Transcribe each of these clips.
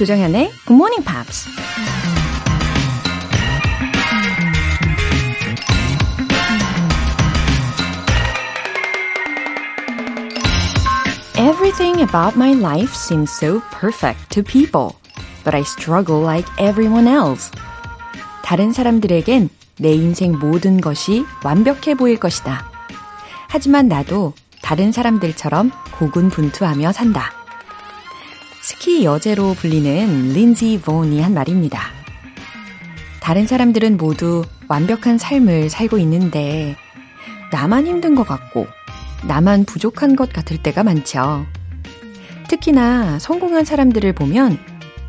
조정현의 Good Morning Pops. Everything about my life seems so perfect to people, but I struggle like everyone else. 다른 사람들에겐 내 인생 모든 것이 완벽해 보일 것이다. 하지만 나도 다른 사람들처럼 고군분투하며 산다. 스키 여제로 불리는 린지 본이 한 말입니다. 다른 사람들은 모두 완벽한 삶을 살고 있는데 나만 힘든 것 같고 나만 부족한 것 같을 때가 많죠. 특히나 성공한 사람들을 보면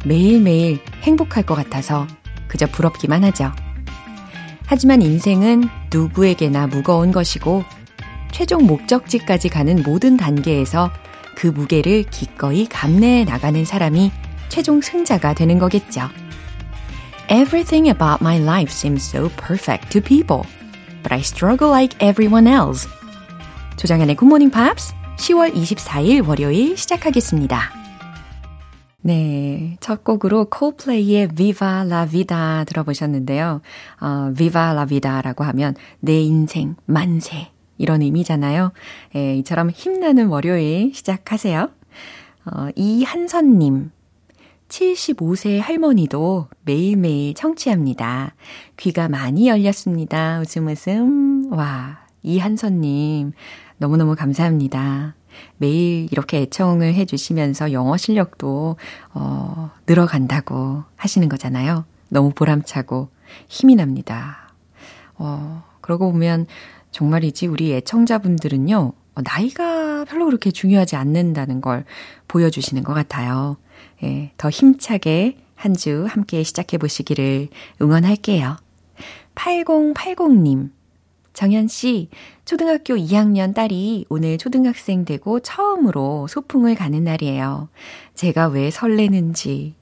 매일매일 행복할 것 같아서 그저 부럽기만 하죠. 하지만 인생은 누구에게나 무거운 것이고 최종 목적지까지 가는 모든 단계에서 그 무게를 기꺼이 감내해 나가는 사람이 최종 승자가 되는 거겠죠. Everything about my life seems so perfect to people, but I struggle like everyone else. 조장현의 굿모닝 팝스 10월 24일 월요일 시작하겠습니다. 네, 첫 곡으로 콜플레이의 Viva la Vida 들어보셨는데요. 어, Viva la Vida라고 하면 내 인생 만세 이런 의미잖아요. 예, 이처럼 힘나는 월요일 시작하세요. 어, 이한선님. 75세 할머니도 매일매일 청취합니다. 귀가 많이 열렸습니다. 웃음 웃음. 와, 이한선님. 너무너무 감사합니다. 매일 이렇게 애청을 해주시면서 영어 실력도, 어, 늘어간다고 하시는 거잖아요. 너무 보람차고 힘이 납니다. 어, 그러고 보면 정말이지 우리 애청자분들은요, 어, 나이가 별로 그렇게 중요하지 않는다는 걸 보여주시는 것 같아요. 예, 더 힘차게 한 주 함께 시작해 보시기를 응원할게요. 8080님. 정현 씨, 초등학교 2학년 딸이 오늘 초등학생 되고 처음으로 소풍을 가는 날이에요. 제가 왜 설레는지.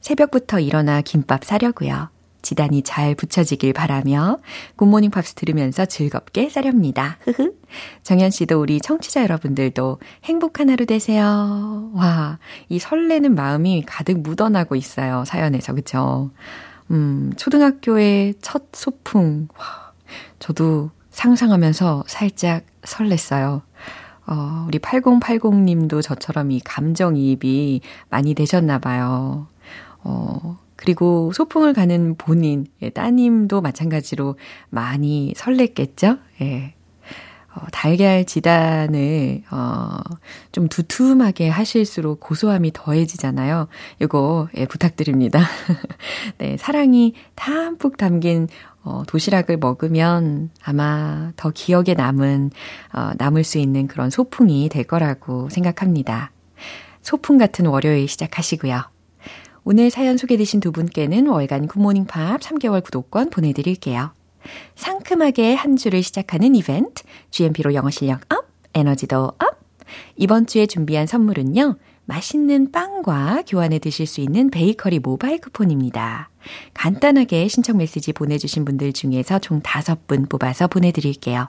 새벽부터 일어나 김밥 사려고요. 지단이 잘 붙여지길 바라며 굿모닝 팝스 들으면서 즐겁게 싸렵니다. 흐흐. 정현 씨도 우리 청취자 여러분들도 행복한 하루 되세요. 와, 이 설레는 마음이 가득 묻어나고 있어요. 사연에서. 그쵸? 음, 초등학교의 첫 소풍. 와, 저도 상상하면서 살짝 설렜어요. 어, 우리 8080님도 저처럼 이 감정이입이 많이 되셨나 봐요. 어, 그리고 소풍을 가는 본인, 예, 따님도 마찬가지로 많이 설렜겠죠? 예. 어, 달걀 지단을, 어, 좀 두툼하게 하실수록 고소함이 더해지잖아요. 이거, 예, 부탁드립니다. 네, 사랑이 담뿍 담긴, 어, 도시락을 먹으면 아마 더 기억에 남은, 어, 남을 수 있는 그런 소풍이 될 거라고 생각합니다. 소풍 같은 월요일 시작하시고요. 오늘 사연 소개되신 두 분께는 월간 굿모닝 팝스 3개월 구독권 보내드릴게요. 상큼하게 한 주를 시작하는 이벤트, GMP로 영어 실력 up, 에너지도 up! 이번 주에 준비한 선물은요, 맛있는 빵과 교환해 드실 수 있는 베이커리 모바일 쿠폰입니다. 간단하게 신청 메시지 보내주신 분들 중에서 총 5분 뽑아서 보내드릴게요.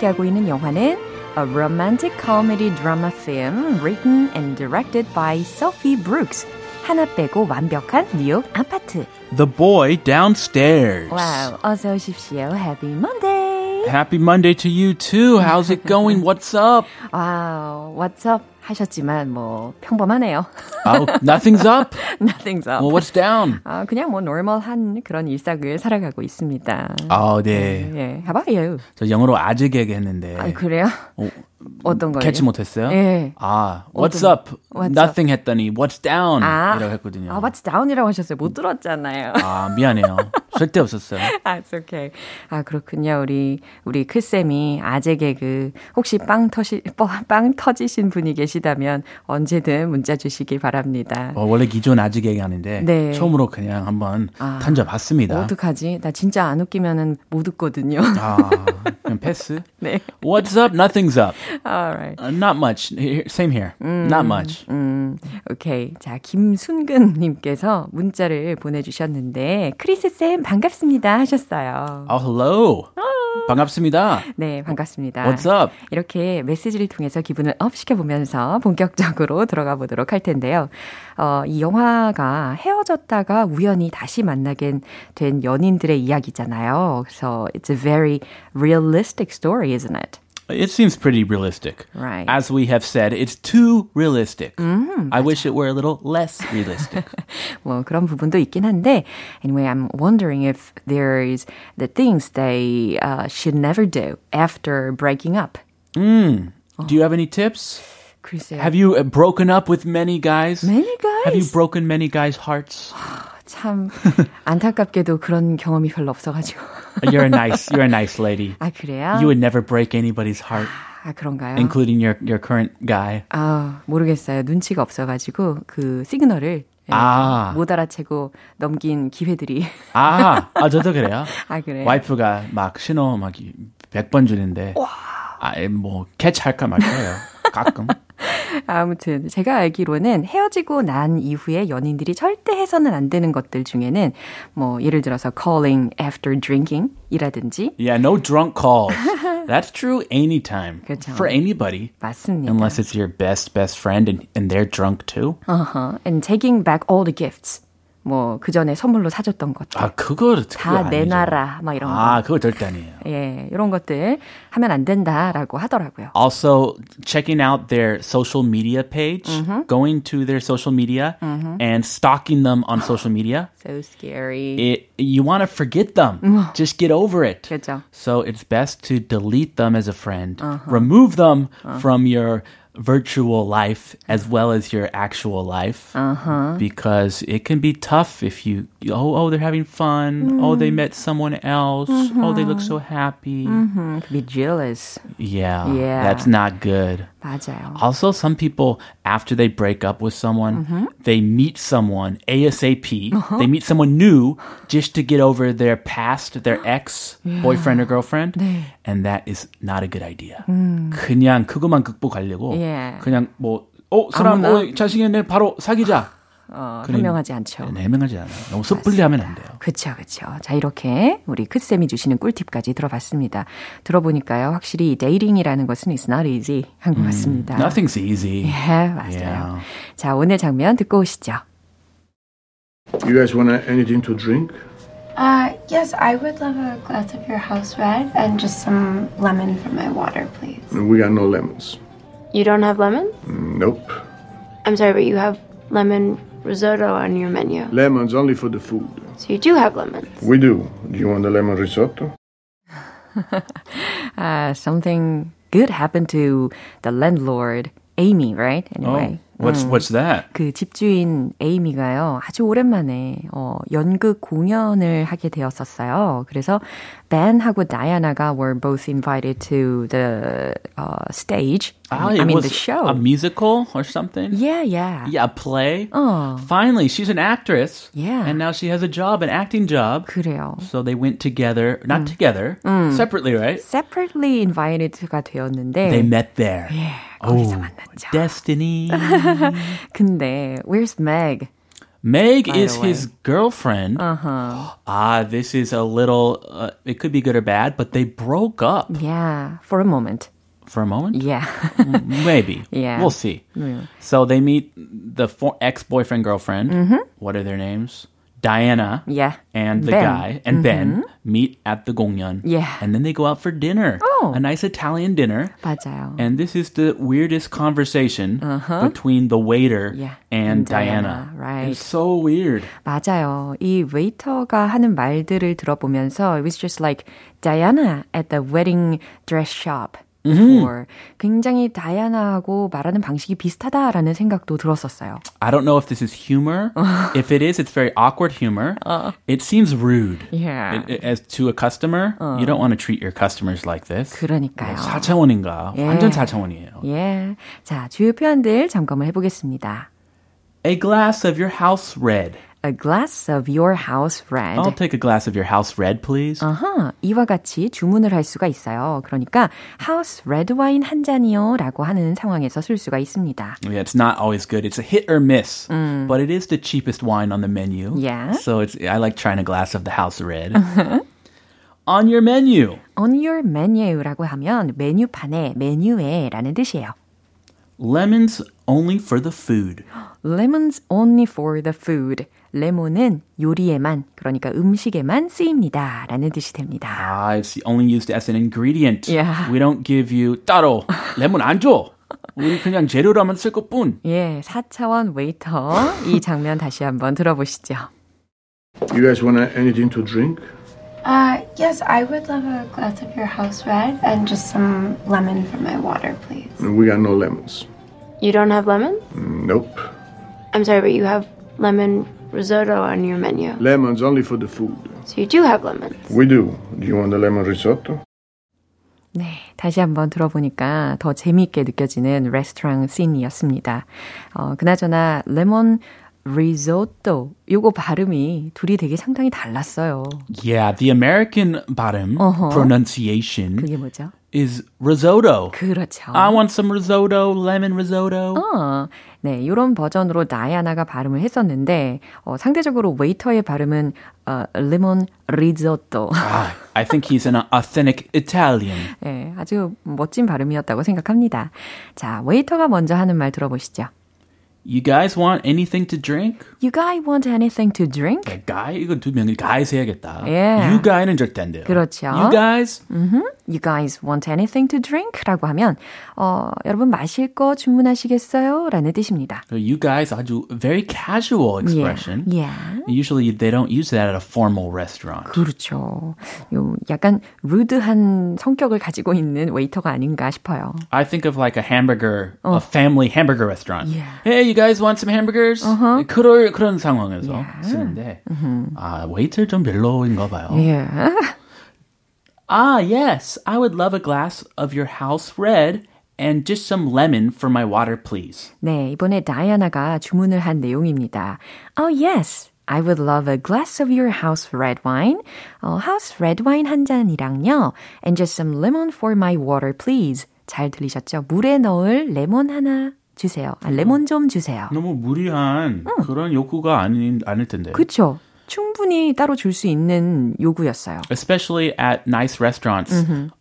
함께하고 있는 영화는 A romantic comedy drama film written and directed by Sophie Brooks. 하나 빼고 완벽한 뉴욕 아파트. The Boy Downstairs. 와우, 어서 오십시오. Happy Monday. Happy Monday to you too. How's it going? What's up? 와우, what's up? 하셨지만 뭐 평범하네요. Oh, nothing's up. nothing's up. Well, what's down? 아, 그냥 뭐 normal한 그런 일상을 살아가고 있습니다. 아, 네. 예. How about you? 저 영어로 아직 얘기했는데. 아, 그래요? 어, 어떤 거예요? 캐치 못했어요? 예. 아, what's 어떤- up? what's Nothing 했더니 what's down? 아, 이라고 했거든요. 아, what's down이라고 하셨어요. 못 들었잖아요. 아, 미안해요. 절대 없었어요. 아, it's okay. 아, 그렇군요. 우리, 우리 크 쌤이 아재 개그, 혹시 빵 터시, 빵 터지신 분이 계시다면 언제든 문자 주시기 바랍니다. 어, 원래 기존 아직 얘기하는데 네. 처음으로 그냥 한번 아, 던져봤습니다. 어떡하지? 나 진짜 안 웃기면은 못 웃거든요. 아, 그냥 패스. 네. What's up? Nothing's up. Alright. Uh, not much. Same here. Not much. 음, 오케이. 자, 김순근님께서 문자를 보내주셨는데, 크리스쌤 반갑습니다 하셨어요. Oh, hello. 반갑습니다. 네, 반갑습니다. What's up? 이렇게 메시지를 통해서 기분을 up 시켜보면서 본격적으로 들어가 보도록 할 텐데요. 어, 이 영화가 헤어졌다가 우연히 다시 만나게 된 연인들의 이야기잖아요. 그래서 it's a very realistic story, isn't it? It seems pretty realistic. Right. As we have said, it's too realistic. I wish it were a little less realistic. 뭐 그런 부분도 있긴 한데 anyway I'm wondering if there is the things they uh, should never do after breaking up. Mm. Do you have any tips? 글쎄요. Have you uh, broken up with many guys? Many guys? Have you broken many guys' hearts? 참 안타깝게도 그런 경험이 별로 없어가지고. You're a nice, you're a nice lady. 아 그래요? You would never break anybody's heart, 아 그런가요? including your your current guy. 아 모르겠어요. 눈치가 없어가지고 그 시그널을 예, 아. 못 알아채고 넘긴 기회들이. 아, 아 저도 그래요. 아 그래. 와이프가 막 신호 막 100번 주는데 아, 뭐 캐치할까 말까요. 가끔. 아무튼 제가 알기로는 헤어지고 난 이후에 연인들이 절대 해서는 안 되는 것들 중에는 뭐 예를 들어서 calling after drinking 이라든지 Yeah, no drunk calls. That's true anytime. 그쵸. For anybody. 맞습니다. Unless it's your best, best friend and, and they're drunk too. Uh-huh. And taking back all the gifts. 뭐 그 전에 선물로 사줬던 것들 아, 그거 그거 다 아니죠. 내놔라 막 이런 거. 아, 그거 절대 아니에요. 예, 이런 것들 하면 안 된다라고 하더라고요. Also, checking out their social media page, going to their social media and stalking them on social media. So scary. It you want to forget them. Just get over it. 그렇죠. So it's best to delete them as a friend. Remove them from your virtual life as well as your actual life. Uh-huh. Because it can be tough if you oh oh they're having fun. Oh they mm. met someone else. Oh they look mm-hmm. so happy. Mm-hmm. 음, be jealous. Yeah, Yeah. that's not good. 맞아요. Also, some people, after they break up with someone, they meet someone ASAP. They meet someone new just to get over their past, their ex boyfriend or girlfriend. And that is not a good idea. 그냥 그것만 극복하려고. Yeah. 그냥 뭐, 어, 사람, 아무나? 어, 잘생겼네. 바로 사귀자. 어, 그래. 현명하지 않죠. 네, 현명하지 않아요. 너무 섣불리 하면 안 돼요. 그쵸, 그쵸. 자, 이렇게 우리 크 쌤이 주시는 꿀팁까지 들어봤습니다. 들어보니까요, 확실히 dating이라는 것은 it's not easy 한 것 같습니다. Nothing's easy. 예, 맞아요. Yeah. 자, 오늘 장면 듣고 오시죠. You guys want anything to drink? Uh, yes, I would love a glass of your house red and just some lemon for my water, please. We got no lemons. You don't have lemons? Nope. I'm sorry, but you have lemon risotto on your menu. Lemons only for the food. So you do have lemons. We do. Do you want the lemon risotto? Uh, something good happened to the landlord, Amy, right? Anyway. Oh, what's, what's that? 그 집주인 에이미가요, 아주 오랜만에, 어, 연극 공연을 하게 되었었어요. 그래서 벤하고 다이아나가 were both invited to the uh, stage. Ah, I it mean, was the show. a musical or something? yeah, yeah. Yeah, a play. Oh. Finally, she's an actress. Yeah. And now she has a job, an acting job. 그래요. So they went together, not together, separately, right? separately invited가 되었는데. They met there. 예, 거기서 Oh, 만났죠. destiny. 근데, where's Meg? Meg By is the way. his girlfriend. Uh-huh. Ah, this is a little, uh, it could be good or bad, but they broke up Yeah, for a moment. for a moment. Yeah. Maybe. Yeah. We'll see. So they meet the for- ex-boyfriend girlfriend. What are their names? Diana. Mm-hmm. Yeah. And the Ben. guy and Ben meet at the gongyeon. Yeah. And then they go out for dinner. Oh. A nice Italian dinner. 맞아요. And this is the weirdest conversation between the waiter Uh-huh. Yeah. and And Diana, Diana. right. It's so weird. 맞아요. 이 웨이터가 하는 말들을 들어보면서 it was just like Diana at the wedding dress shop. before. 굉장히 다이아나하고 말하는 방식이 비슷하다라는 생각도 들었었어요. I don't know if this is humor. if it is, it's very awkward humor. it seems rude. Yeah. It- it- as to a customer, you don't want to treat your customers like this. 그러니까요. 4차원인가? 예. 완전 4차원이에요. 예. 자, 주요 표현들 점검을 해보겠습니다. A glass of your house red. A glass of your house red. I'll take a glass of your house red, please. 아하, 이와 같이 주문을 할 수가 있어요. 그러니까 house red 와인 한 잔이요 라고 하는 상황에서 쓸 수가 있습니다. Yeah, it's not always good. It's a hit or miss, but it is the cheapest wine on the menu. Yeah. So it's I like trying a glass of the house red. on your menu. On your menu라고 하면 메뉴판에 메뉴에 라는 뜻이에요. Lemons only for the food. Lemons only for the food. 레몬은 요리에만, 그러니까 음식에만 쓰입니다. 라는 뜻이 됩니다. Ah, it's only used as an ingredient. Yeah. We don't give you 따로 레몬 안 줘. 우리 그냥 재료로만 쓸 것뿐. 예, 4차원 웨이터. 이 장면 다시 한번 들어보시죠. You guys want anything to drink? Uh, yes, I would love a glass of your house red and just some lemon for my water, please. We got no lemons. You don't have lemon? Nope. I'm sorry, but you have lemon risotto on your menu. Lemons only for the food. So you do have lemons. We do. Do you want the lemon risotto? 네, 다시 한번 들어보니까 더 재미있게 느껴지는 레스토랑 씬이었습니다. 어, 그나저나 레몬 리조또 요거 발음이 둘이 되게 상당히 달랐어요. Yeah, the American bottom Uh-huh. pronunciation 그게 뭐죠? Is risotto. 그렇죠. I want some risotto, lemon risotto. 어, 네, 이런 버전으로 다이아나가 발음을 했었는데 어, 상대적으로 웨이터의 발음은 어, lemon risotto. Ah, I think he's an authentic Italian. 네, 아주 멋진 발음이었다고 생각합니다. 자, 웨이터가 먼저 하는 말 들어보시죠. You guys want anything to drink? You guys want anything to drink? 네, guy 이거 두 명이 guys 해야겠다. 예. You guy는 절대 안 돼요. 그렇죠. You guys You guys want anything to drink? 라고 하면 어, 여러분 마실 거 주문하시겠어요? 라는 뜻입니다. You guys 아주 very casual expression. Yeah. Usually they don't use that at a formal restaurant. 그렇죠. 요 약간 루드한 성격을 가지고 있는 웨이터가 아닌가 싶어요. I think of like a hamburger, a family hamburger restaurant. Yeah. Hey, you guys want some hamburgers? 그럴 그런 상황에서 Yeah. 쓰는데 아 웨이터 좀 별로인가 봐요. 예. Ah, yes, I would love a glass of your house red and just some lemon for my water, please. 네, 이번에 다이아나가 주문을 한 내용입니다. Oh, yes. I would love a glass of your house red wine. 어, house red wine 한 잔이랑요. And just some lemon for my water, please. 잘 들리셨죠? 물에 넣을 레몬 하나 주세요. 아, 레몬 좀 주세요. 너무 무리한 그런 욕구가 아닌 아닐 텐데. 그쵸? 충분히 따로 줄 수 있는 요구였어요. Especially at nice restaurants,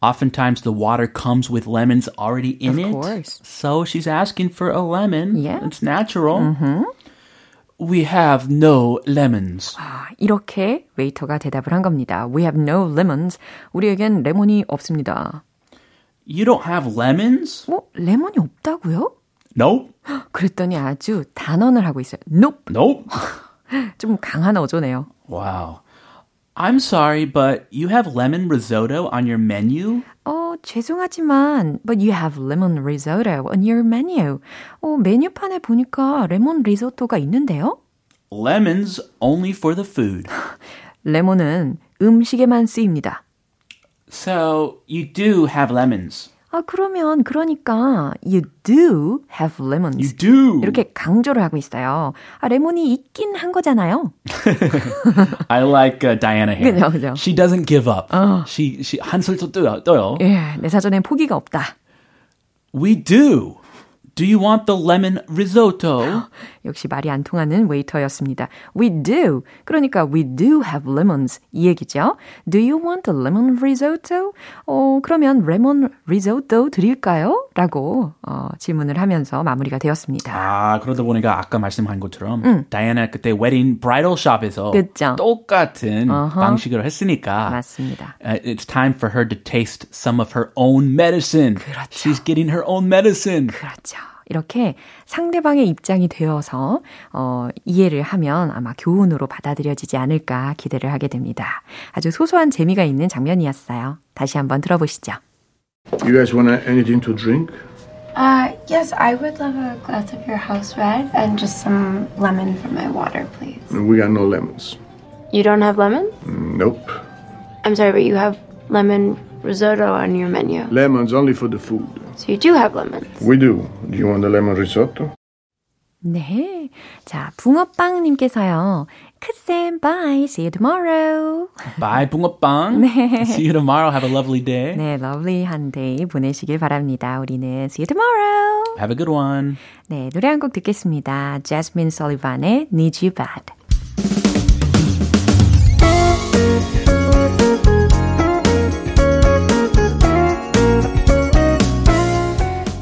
oftentimes the water comes with lemons already in Of it. course. So she's asking for a lemon. Yeah. It's natural. We have no lemons. 아, 이렇게 웨이터가 대답을 한 겁니다. We have no lemons. 우리에겐 레몬이 없습니다. You don't have lemons? 뭐, 레몬이 없다고요? Nope. 그랬더니 아주 단언을 하고 있어요. Nope. Nope. 좀 강한 어조네요. wow. I'm sorry, but you have lemon risotto on your menu? 어, 죄송하지만, but you have lemon risotto on your menu. 어, 메뉴판에 보니까 레몬 리조또가 있는데요? Lemons only for the food. 레몬은 음식에만 쓰입니다. So you do have lemons. 아, 그러면, 그러니까, you do have lemons. You do. 이렇게 강조를 하고 있어요. 아, 레몬이 있긴 한 거잖아요. I like uh, Diana here. 그죠, 그죠. She doesn't give up. She she 한술도 떠요. 떠요. 예, 내 사전엔 포기가 없다. We do. Do you want the lemon risotto? 역시 말이 안 통하는 웨이터였습니다. We do. 그러니까 we do have lemons. 이 얘기죠. Do you want a lemon risotto? 어, 그러면 레몬 리조또 드릴까요? 라고 어, 질문을 하면서 마무리가 되었습니다. 아, 그러다 보니까 아까 말씀한 것처럼 다이애나 그때 웨딩 브라이덜 샵에서 그쵸. 똑같은 어허. 방식으로 했으니까 맞습니다. uh, it's time for her to taste some of her own medicine. 그렇죠. She's getting her own medicine. 그렇죠. 이렇게 상대방의 입장이 되어서 어, 이해를 하면 아마 교훈으로 받아들여지지 않을까 기대를 하게 됩니다. 아주 소소한 재미가 있는 장면이었어요. 다시 한번 들어보시죠. You guys want anything to drink? Uh, yes, I would love a glass of your house red and just some lemon for my water, please. We got no lemons. You don't have lemon? Nope. I'm sorry, but you have lemon risotto on your menu. Lemons only for the food. So you do have lemons. We do. Do you want the lemon risotto? 네. 자, 붕어빵님께서요. 크쌤, bye. See you tomorrow. Bye, 붕어빵. 네. See you tomorrow. Have a lovely day. 네, lovely한 day 보내시길 바랍니다. 우리는 see you tomorrow. Have a good one. 네, 노래 한 곡 듣겠습니다. Jasmine Sullivan의 Need You Bad.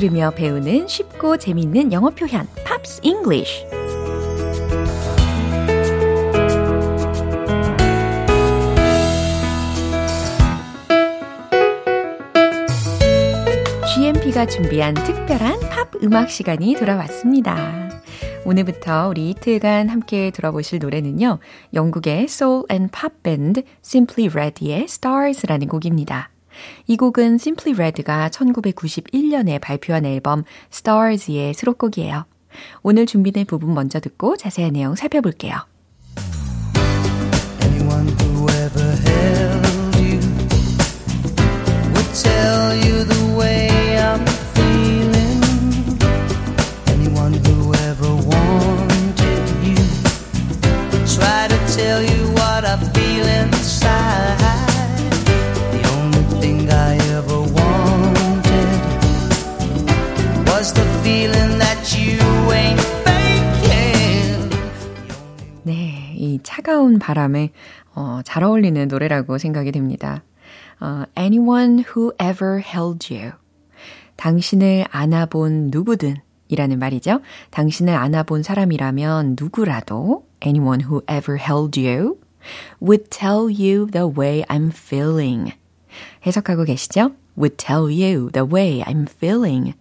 들으며 배우는 쉽고 재밌는 영어 표현 Pops English GMP가 준비한 특별한 팝 음악 시간이 돌아왔습니다. 오늘부터 우리 이틀간 함께 들어보실 노래는요. 영국의 soul and pop 밴드 Simply Red의 Stars라는 곡입니다. 이 곡은 Simply Red가 1991년에 발표한 앨범 Stars의 수록곡이에요. 오늘 준비된 부분 먼저 듣고 자세한 내용 살펴볼게요. Would tell you the way I'm feeling. Anyone who ever wanted you try to tell you what I feel inside. 네, 이 차가운 바람에 어, 잘 어울리는 노래라고 생각이 됩니다. 어, anyone who ever held you. 당신을 안아본 누구든 이라는 말이죠. 당신을 안아본 사람이라면 누구라도 anyone who ever held you would tell you the way I'm feeling. 해석하고 계시죠? would tell you the way I'm feeling.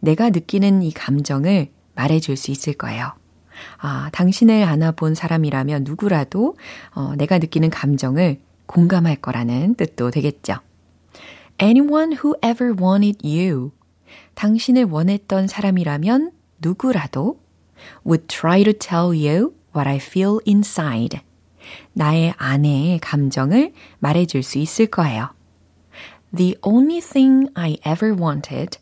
내가 느끼는 이 감정을 말해줄 수 있을 거예요. 아, 당신을 안아본 사람이라면 누구라도 어, 내가 느끼는 감정을 공감할 거라는 뜻도 되겠죠. Anyone who ever wanted you. 당신을 원했던 사람이라면 누구라도 would try to tell you what I feel inside. 나의 안의 감정을 말해줄 수 있을 거예요. The only thing I ever wanted.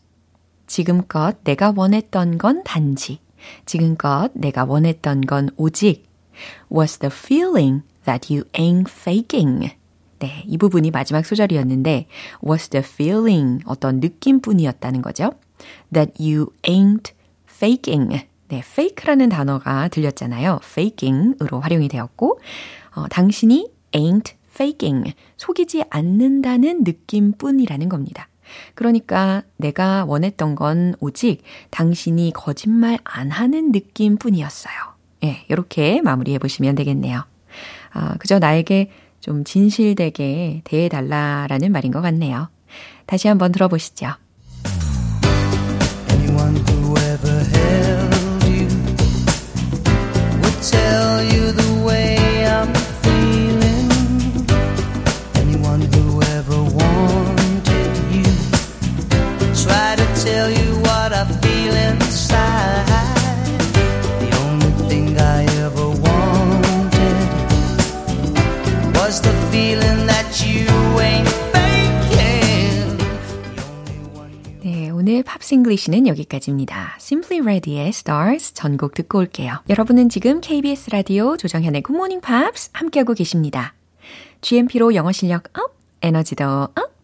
지금껏 내가 원했던 건 단지. 지금껏 내가 원했던 건 오직 was the feeling that you ain't faking. 네, 이 부분이 마지막 소절이었는데 was the feeling 어떤 느낌뿐이었다는 거죠. that you ain't faking. 네, fake라는 단어가 들렸잖아요. faking으로 활용이 되었고 어, 당신이 ain't faking. 속이지 않는다는 느낌뿐이라는 겁니다. 그러니까 내가 원했던 건 오직 당신이 거짓말 안 하는 느낌 뿐이었어요. 예, 이렇게 마무리해 보시면 되겠네요. 아, 그저 나에게 좀 진실되게 대해달라라는 말인 것 같네요. 다시 한번 들어보시죠. Tell you the way 오늘 Pops English는 여기까지입니다. Simply Red의 Stars 전곡 듣고 올게요. 여러분은 지금 KBS 라디오 조정현의 Good Morning Pops 함께하고 계십니다. GMP로 영어 실력 up, 에너지도 up.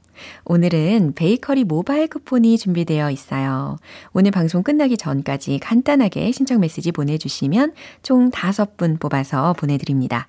오늘은 베이커리 모바일 쿠폰이 준비되어 있어요. 오늘 방송 끝나기 전까지 간단하게 신청 메시지 보내주시면 총 5분 뽑아서 보내드립니다.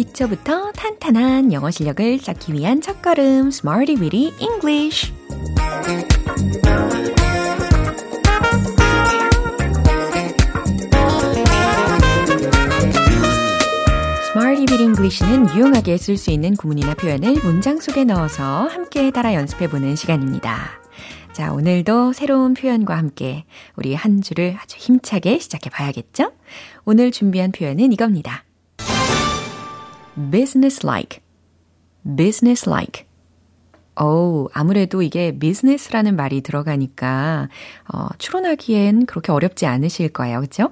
기초부터 탄탄한 영어 실력을 쌓기 위한 첫걸음 Smarty Weedy English Weedy English는 유용하게 쓸 수 있는 구문이나 표현을 문장 속에 넣어서 함께 따라 연습해보는 시간입니다. 자, 오늘도 새로운 표현과 함께 우리 한 주를 아주 힘차게 시작해 봐야겠죠? 오늘 준비한 표현은 이겁니다. Business-like, business-like. 어 아무래도 이게 business라는 말이 들어가니까 어, 추론하기엔 그렇게 어렵지 않으실 거예요. 그죠?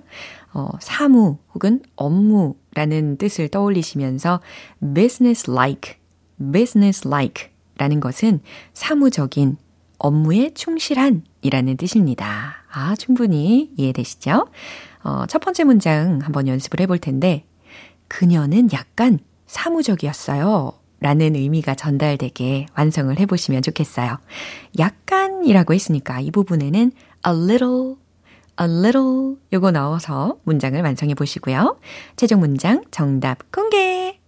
어, 사무 혹은 업무라는 뜻을 떠올리시면서 business-like, business-like 라는 것은 사무적인 업무에 충실한 이라는 뜻입니다. 아, 충분히 이해되시죠? 어, 첫 번째 문장 한번 연습을 해볼 텐데, 그녀는 약간 사무적이었어요. 라는 의미가 전달되게 완성을 해보시면 좋겠어요. 약간이라고 했으니까 이 부분에는 a little, a little 요거 넣어서 문장을 완성해 보시고요. 최종 문장 정답 공개!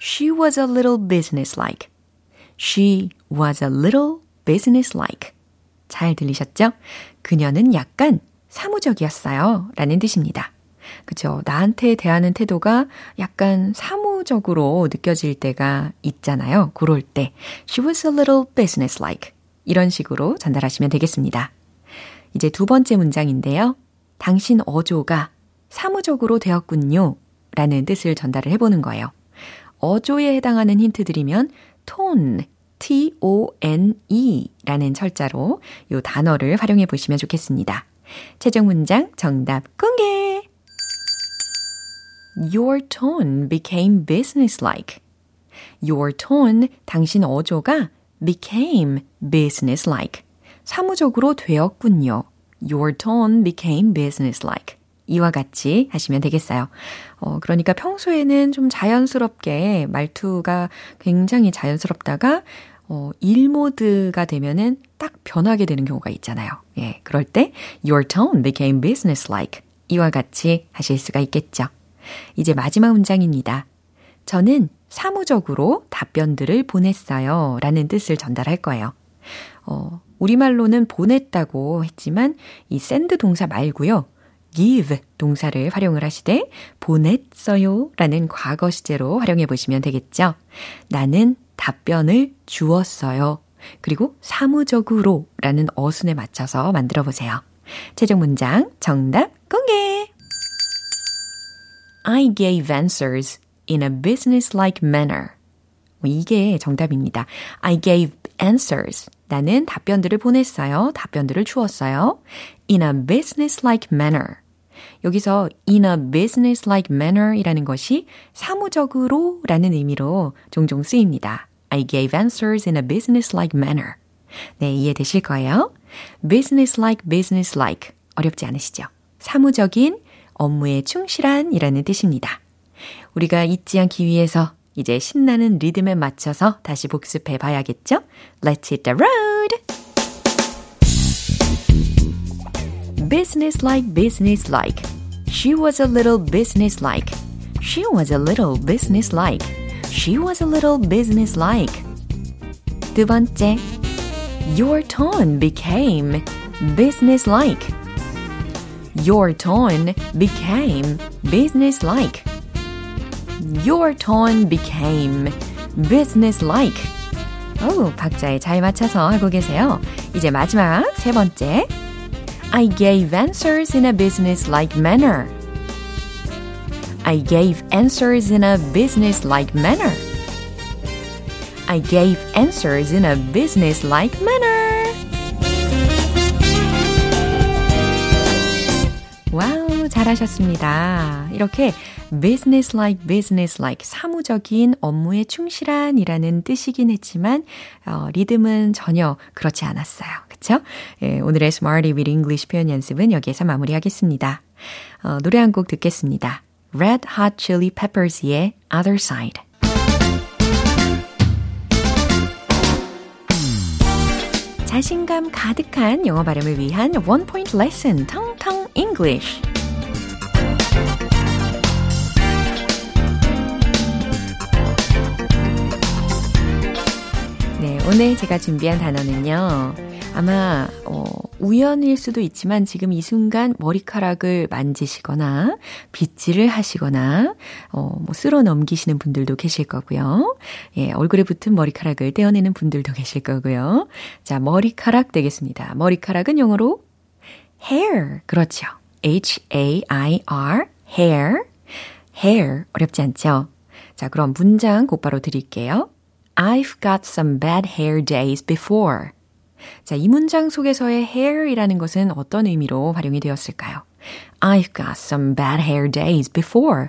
She was a little businesslike. She was a little businesslike. 잘 들리셨죠? 그녀는 약간 사무적이었어요. 라는 뜻입니다. 그죠. 나한테 대하는 태도가 약간 사무적으로 느껴질 때가 있잖아요. 그럴 때 she was a little businesslike 이런 식으로 전달하시면 되겠습니다. 이제 두 번째 문장인데요. 당신 어조가 사무적으로 되었군요. 라는 뜻을 전달을 해보는 거예요. 어조에 해당하는 힌트 드리면 tone, t-o-n-e 라는 철자로 이 단어를 활용해 보시면 좋겠습니다. 최종 문장 정답 공개! Your tone became businesslike. Your tone, 당신 어조가 became businesslike. 사무적으로 되었군요. Your tone became businesslike. 이와 같이 하시면 되겠어요. 어, 그러니까 평소에는 좀 자연스럽게 말투가 굉장히 자연스럽다가 어, 일 모드가 되면은 딱 변하게 되는 경우가 있잖아요. 예, 그럴 때 your tone became businesslike. 이와 같이 하실 수가 있겠죠. 이제 마지막 문장입니다. 저는 사무적으로 답변들을 보냈어요. 라는 뜻을 전달할 거예요. 어, 우리말로는 보냈다고 했지만 이 send 동사 말고요. give 동사를 활용을 하시되 보냈어요 라는 과거 시제로 활용해 보시면 되겠죠. 나는 답변을 주었어요. 그리고 사무적으로 라는 어순에 맞춰서 만들어 보세요. 최종 문장 정답 공개! I gave answers in a business-like manner. 이게 정답입니다. I gave answers. 나는 답변들을 보냈어요. 답변들을 주었어요. In a business-like manner. 여기서 in a business-like manner 이라는 것이 사무적으로 라는 의미로 종종 쓰입니다. I gave answers in a business-like manner. 네, 이해되실 거예요. business-like, business-like. 어렵지 않으시죠? 사무적인, 업무에 충실한 이라는 뜻입니다. 우리가 잊지 않기 위해서 이제 신나는 리듬에 맞춰서 다시 복습해 봐야겠죠? Let's hit the road! Business like, business like. She was a little business like. She was a little business like. She was a little business like. 두 번째. Your tone became business like. Your tone became business-like. Your tone became business-like. 오, 박자에 잘 맞춰서 하고 계세요. 이제 마지막 세 번째. I gave answers in a business-like manner. I gave answers in a business-like manner. I gave answers in a business-like manner. 잘하셨습니다. 이렇게 business like, business like, 사무적인 업무에 충실한이라는 뜻이긴 했지만, 어, 리듬은 전혀 그렇지 않았어요. 그쵸? 예, 오늘의 Smarty with English 표현 연습은 여기에서 마무리하겠습니다. 어, 노래 한 곡 듣겠습니다. Red Hot Chili Peppers의 Other Side. 자신감 가득한 영어 발음을 위한 원 포인트 레슨 텅텅 English. 오늘 제가 준비한 단어는요. 아마 어, 우연일 수도 있지만 지금 이 순간 머리카락을 만지시거나 빗질을 하시거나 어, 뭐 쓸어 넘기시는 분들도 계실 거고요. 예, 얼굴에 붙은 머리카락을 떼어내는 분들도 계실 거고요. 자, 머리카락 되겠습니다. 머리카락은 영어로 hair. 그렇죠. H-A-I-R, hair. hair. 어렵지 않죠? 자, 그럼 문장 곧바로 드릴게요. I've got some bad hair days before. 자, 이 문장 속에서의 hair이라는 것은 어떤 의미로 활용이 되었을까요? I've got some bad hair days before.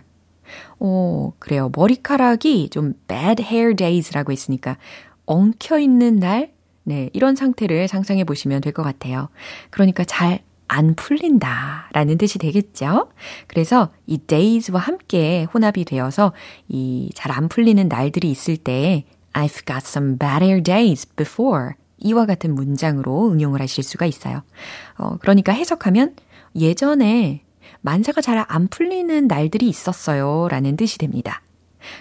오, 그래요. 머리카락이 좀 bad hair days라고 했으니까 엉켜 있는 날, 네, 이런 상태를 상상해 보시면 될 것 같아요. 그러니까 잘 안 풀린다 라는 뜻이 되겠죠? 그래서 이 days와 함께 혼합이 되어서 이 잘 안 풀리는 날들이 있을 때 I've got some hair days before. 이와 같은 문장으로 응용을 하실 수가 있어요. 어, 그러니까 해석하면 예전에 만사가 잘 안 풀리는 날들이 있었어요. 라는 뜻이 됩니다.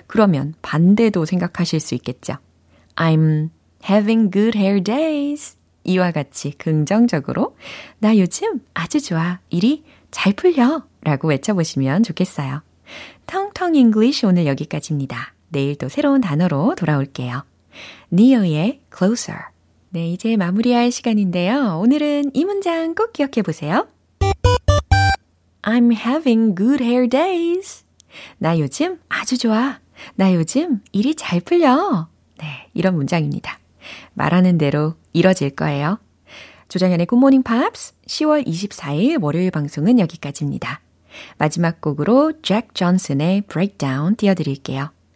그러면 반대도 생각하실 수 있겠죠. I'm having good hair days. 이와 같이 긍정적으로 나 요즘 아주 좋아. 일이 잘 풀려. 라고 외쳐보시면 좋겠어요. 탄탄 English 오늘 여기까지입니다. 내일 또 새로운 단어로 돌아올게요. Ne-Yo의 Closer. 네, 이제 마무리할 시간인데요. 오늘은 이 문장 꼭 기억해 보세요. I'm having good hair days. 나 요즘 아주 좋아. 나 요즘 일이 잘 풀려. 네, 이런 문장입니다. 말하는 대로 이뤄질 거예요. 조정현의 굿모닝 팝스 10월 24일 월요일 방송은 여기까지입니다. 마지막 곡으로 잭 존슨의 Breakdown 띄워드릴게요.